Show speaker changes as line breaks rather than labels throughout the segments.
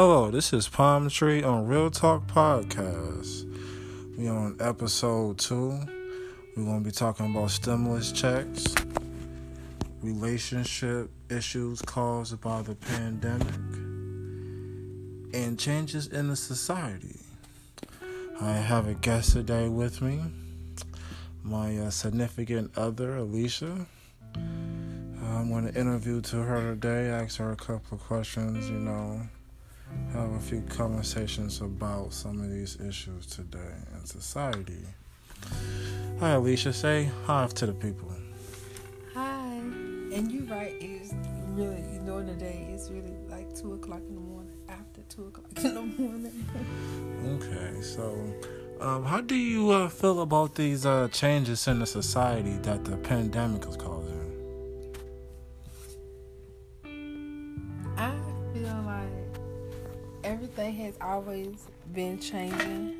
Hello, this is Palm Tree on Real Talk Podcast. We on episode two. We're gonna be talking about stimulus checks, relationship issues caused by the pandemic, and changes in the society. I have a guest today with me, my uh, significant other, Alicia. I'm to interview to her today, ask her a couple of questions, you know, have a few conversations about some of these issues today in society. Hi, Alicia. Say hi to the people.
Hi. And you're right. It's really, during the day, it's really like 2 o'clock in the morning, after 2 o'clock in the morning.
okay, so um, how do you uh, feel about these uh, changes in the society that the pandemic has causing?
Always been changing.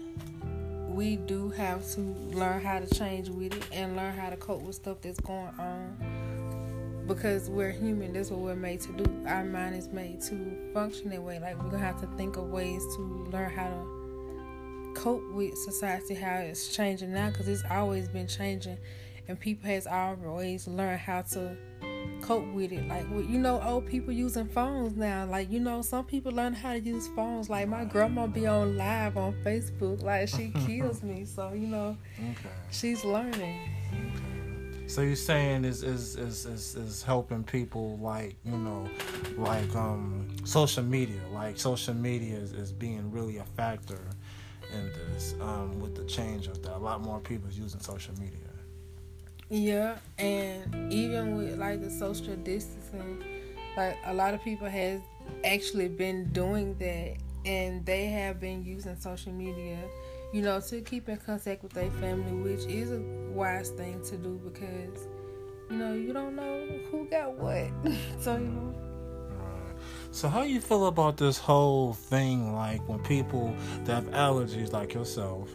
We do have to learn how to change with it and learn how to cope with stuff that's going on. Because we're human, that's what we're made to do. Our mind is made to function that way. Like we're gonna have to think of ways to learn how to cope with society, how it's changing now, because it's always been changing, and people has always learned how to cope with it. Like you know, old people using phones now. Like you know, some people learn how to use phones. Like my grandma be on live on Facebook. Like she kills me. So you know, okay. she's learning.
So you're saying is is, is is is helping people like you know, like um social media. Like social media is, is being really a factor in this um with the change of that. A lot more people using social media.
Yeah, and even with like the social distancing, like a lot of people has actually been doing that, and they have been using social media, you know, to keep in contact with their family, which is a wise thing to do because, you know, you don't know who got what, so you know.
So how you feel about this whole thing? Like when people that have allergies, like yourself,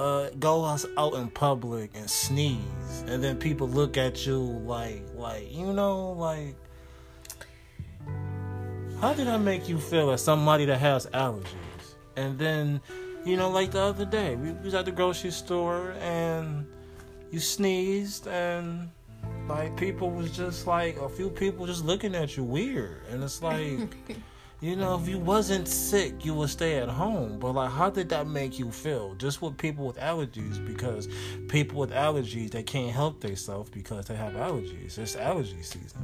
uh, go out in public and sneeze, and then people look at you like, like you know, like, how did I make you feel as somebody that has allergies? And then, you know, like the other day, we was at the grocery store and you sneezed, and like people was just like a few people just looking at you weird, and it's like. You know, if you wasn't sick, you would stay at home. But like, how did that make you feel? Just with people with allergies, because people with allergies they can't help themselves because they have allergies. It's allergy season.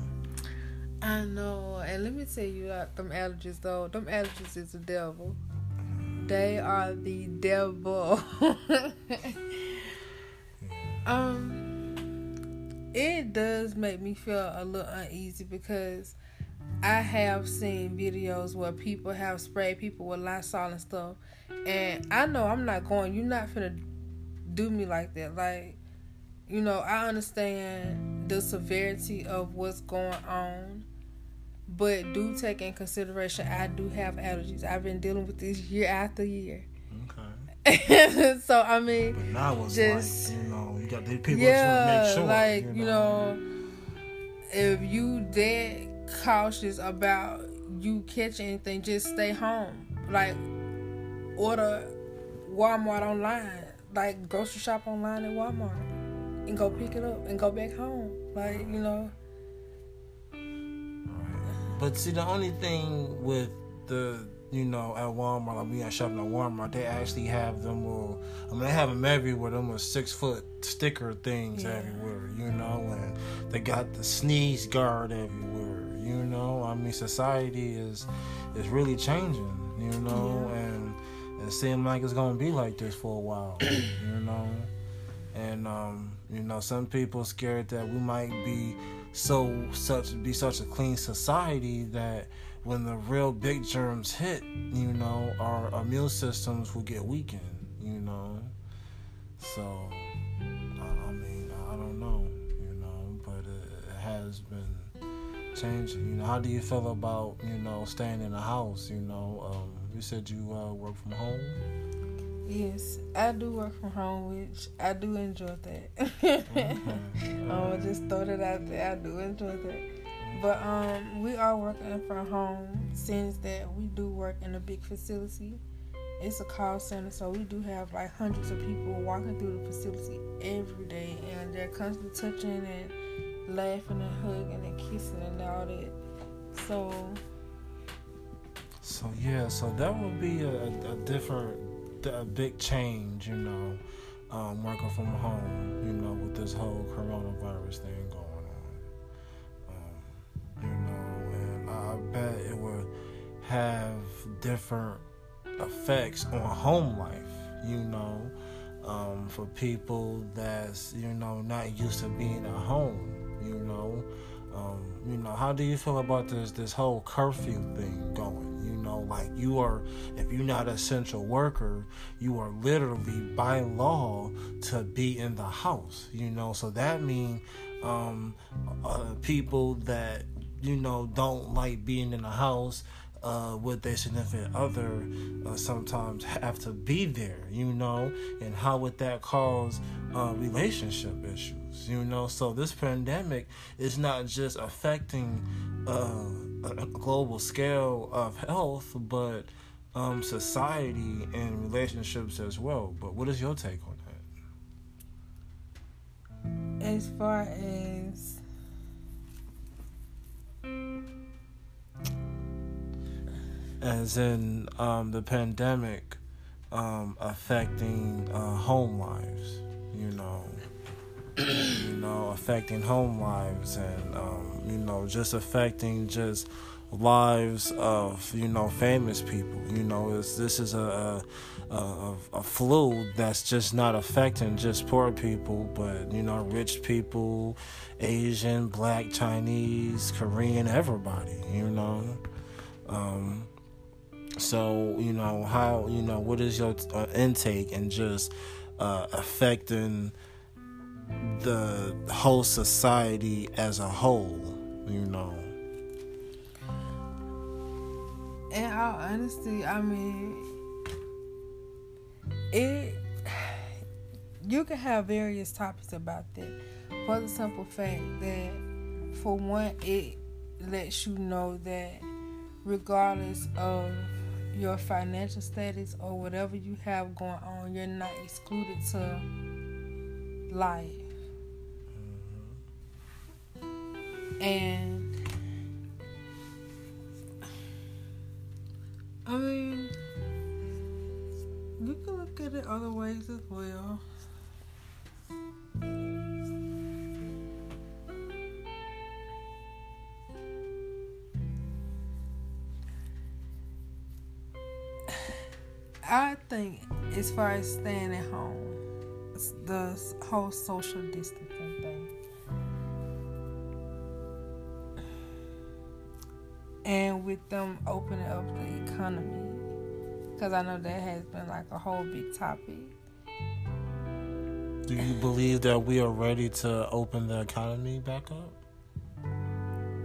I know, and let me tell you, uh, them allergies though, them allergies is the devil. They are the devil. um, it does make me feel a little uneasy because I have seen videos where people have sprayed people with Lysol and stuff, and I know I'm not going. You're not gonna do me like that. Like, you know, I understand the severity of what's going on, but do take in consideration I do have allergies. I've been dealing with this year after year. Okay. so I mean,
but now it's just like, you know, you got the people
yeah,
make sure,
like
you know,
you know if you dead cautious about you catch anything, just stay home. Like order Walmart online, like grocery shop online at Walmart, and go pick it up and go back home. Like you know.
But see, the only thing with the you know at Walmart, like we got shopping at Walmart, they actually have them little. I mean, they have them everywhere. Them little six foot sticker things yeah. everywhere, you know, and they got the sneeze guard everywhere know, I mean, society is is really changing. You know, yeah. and it seems like it's gonna be like this for a while. you know, and um, you know, some people scared that we might be so such be such a clean society that when the real big germs hit, you know, our immune systems will get weakened. You know, so I mean, I don't know. You know, but it, it has been changing. You know, how do you feel about you know staying in the house? You know, um, you said you uh, work from home.
Yes, I do work from home, which I do enjoy that. mm-hmm. um, just throw it out there. I do enjoy that. But um, we are working from home since that we do work in a big facility. It's a call center, so we do have like hundreds of people walking through the facility every day, and they're constantly touching and laughing and hugging and kissing and all that. So.
So yeah, so that would be a, a different, a big change, you know, um, working from home, you know, with this whole coronavirus thing going on. Um, you know, and I bet it would have different effects on home life, you know, um, for people that's, you know, not used to being at home, you know. Um, you know, how do you feel about this this whole curfew thing going? You know, like you are, if you're not essential worker, you are literally by law to be in the house. You know, so that means um, uh, people that you know, don't like being in the house uh, with their significant other uh, sometimes have to be there, you know, and how would that cause uh, relationship issues, you know? So this pandemic is not just affecting uh, a global scale of health, but um, society and relationships as well. But what is your take on
that? As far as
as in um, the pandemic um, affecting uh, home lives, you know, you know, affecting home lives, and um, you know, just affecting just lives of you know famous people. You know, it's, this is a, a, a a flu that's just not affecting just poor people, but you know, rich people, Asian, Black, Chinese, Korean, everybody. You know. Um, so, you know, how, you know, what is your uh, intake and just uh, affecting the whole society as a whole, you know?
In all honesty, I mean, it, you can have various topics about that for the simple fact that, for one, it lets you know that regardless of your financial status or whatever you have going on, you're not excluded to life. Mm-hmm. And I mean, you can look at it other ways as well. I think as far as staying at home, the whole social distancing thing. And with them opening up the economy, because I know that has been like a whole big topic.
Do you believe that we are ready to open the economy back up?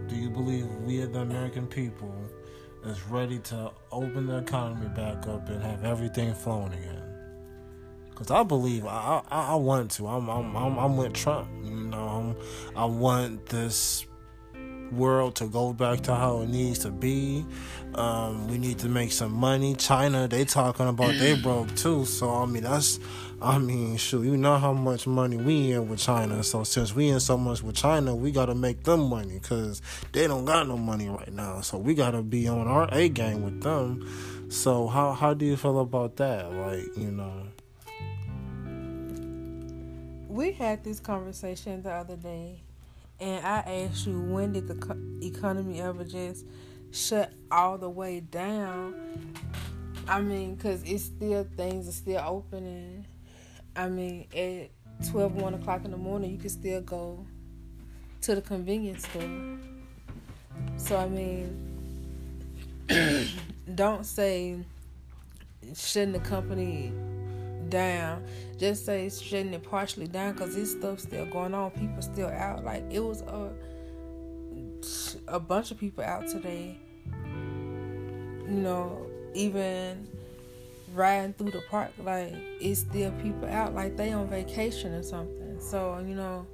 Do you believe we, are the American people, is ready to open the economy back up and have everything flowing again. Cause I believe I I, I want to. I'm, I'm I'm I'm with Trump. You know, I'm, I want this world to go back to how it needs to be. Um, we need to make some money. China, they talking about they broke too. So I mean, that's I mean, shoot, you know how much money we in with China. So since we in so much with China, we gotta make them money because they don't got no money right now. So we gotta be on our A game with them. So how how do you feel about that? Like you know.
We had this conversation the other day, and I asked you when did the economy ever just shut all the way down? I mean, cause it's still things are still opening I mean, at 12, 1 o'clock in the morning, you can still go to the convenience store. So, I mean, don't say shutting the company down. Just say shutting it partially down because this stuff's still going on. People still out. Like, it was a, a bunch of people out today. You know, even riding through the park like it's still people out like they on vacation or something. So you know,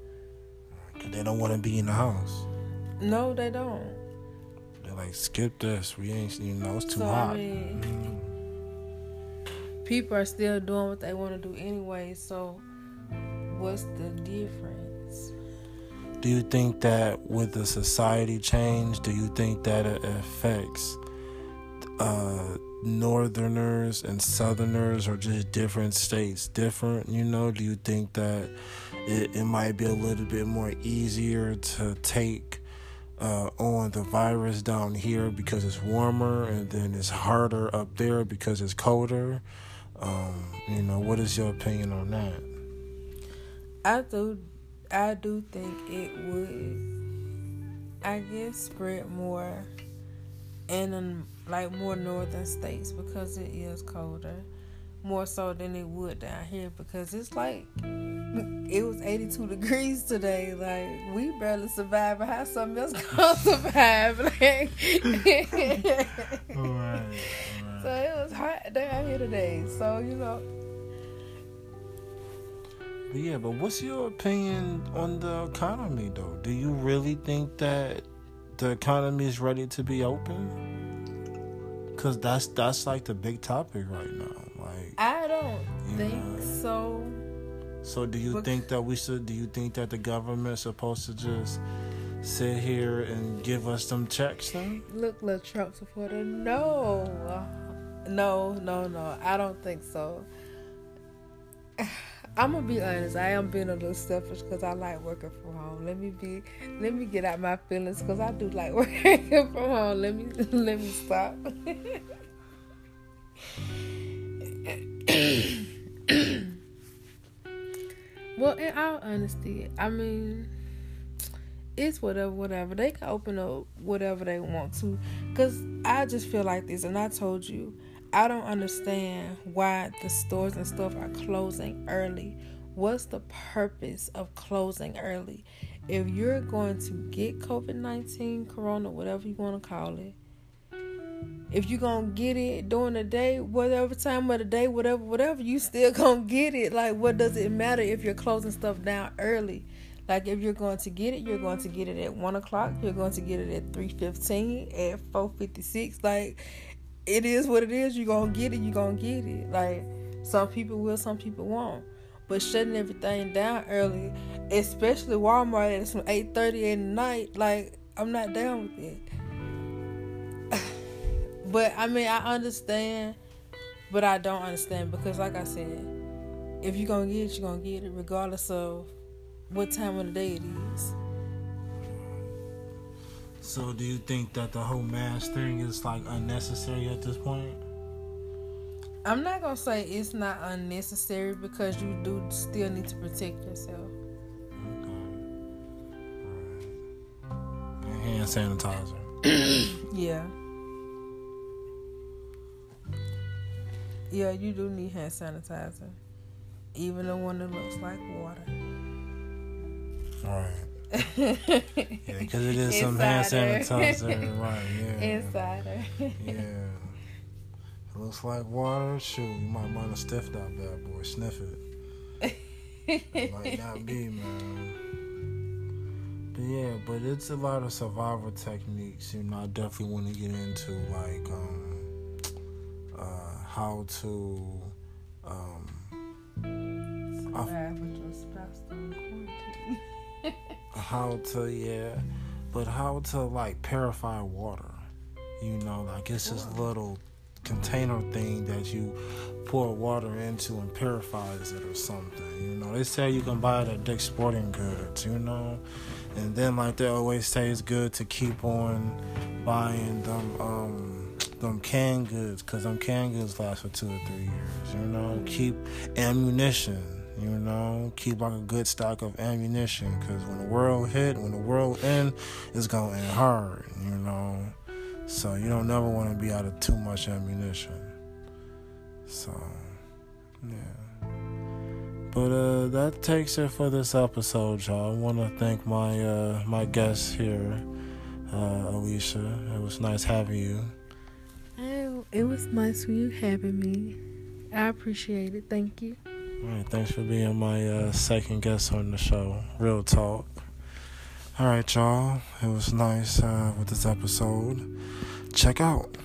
they don't want to be in the house.
No, they don't.
They're like, skip this. We ain't, you know, it's too
So, I
hot.
mean-
Mm.
People are still doing what they want to do anyway. So, what's the difference?
Do you think that with the society change, do you think that it affects uh, northerners and southerners or just different states different? You know, do you think that it, it might be a little bit more easier to take uh, on the virus down here because it's warmer and then it's harder up there because it's colder? Um, you know, what is your opinion on that?
I do, I do think it would, I guess, spread more in like more northern states because it is colder, more so than it would down here because it's like it was 82 degrees today. Like we barely survived. How something else gonna survive? Like,
Right.
So it was hot down here today. So you know.
But yeah, but what's your opinion on the economy though? Do you really think that the economy is ready to be open? Cause that's that's like the big topic right now. Like,
I don't think
know.
so.
so do you
Bec-
think that we should? Do you think that the government's supposed to just sit here and give us some checks then?
Look, little Trump supporter. No, no, no, no. I don't think so. I'm gonna be honest. I am being a little selfish because I like working from home. Let me be. Let me get out my feelings because I do like working from home. Let me. Let me stop. well, in all honesty, I mean it's whatever, whatever. They can open up whatever they want to. Cause I just feel like this, and I told you, I don't understand why the stores and stuff are closing early. What's the purpose of closing early? If you're going to get COVID nineteen, Corona, whatever you want to call it, if you're gonna get it during the day, whatever time of the day, whatever, whatever, you still gonna get it. Like, what does it matter if you're closing stuff down early? Like if you're going to get it, you're going to get it at one o'clock. You're going to get it at three fifteen, at four fifty six. Like it is what it is. You're gonna get it. You're gonna get it. Like some people will, some people won't. But shutting everything down early, especially Walmart some eight thirty at night, like I'm not down with it. but I mean, I understand, but I don't understand because, like I said, if you're gonna get it, you're gonna get it, regardless of what time of the day it is.
So do you think that the whole mask thing is like unnecessary at this point?
I'm not gonna say it's not unnecessary because you do still need to protect yourself.
And hand sanitizer.
Yeah. Yeah, you do need hand sanitizer. Even the one that looks like water.
Right. Yeah, because it is some hand sanitizer. right, yeah.
Insider.
Yeah. It looks like water. Shoot, you might want to sniff that bad boy. Sniff it. Might not be, man. But yeah, but it's a lot of survival techniques. You know, I definitely want to get into like um, uh, how to um,
Survive
how to yeah, but how to like purify water. You know, like it's this little container thing that you pour water into and purifies it or something. You know, they say you can buy it at Dick's Sporting Goods. You know, and then like they always say, it's good to keep on buying them um them canned goods because them canned goods last for two or three years. You know, keep ammunition. You know, keep like a good stock of ammunition because when the world hit, when the world end, it's gonna end hard. You know, so you don't never want to be out of too much ammunition. So, yeah. But uh, that takes it for this episode, y'all. I want to thank my uh, my guest here, uh, Alicia. It was nice having you.
Oh, it was nice for you having me. I appreciate it. Thank you.
All right, thanks for being my uh, second guest on the show. Real talk. All right, y'all. It was nice uh, with this episode. Check out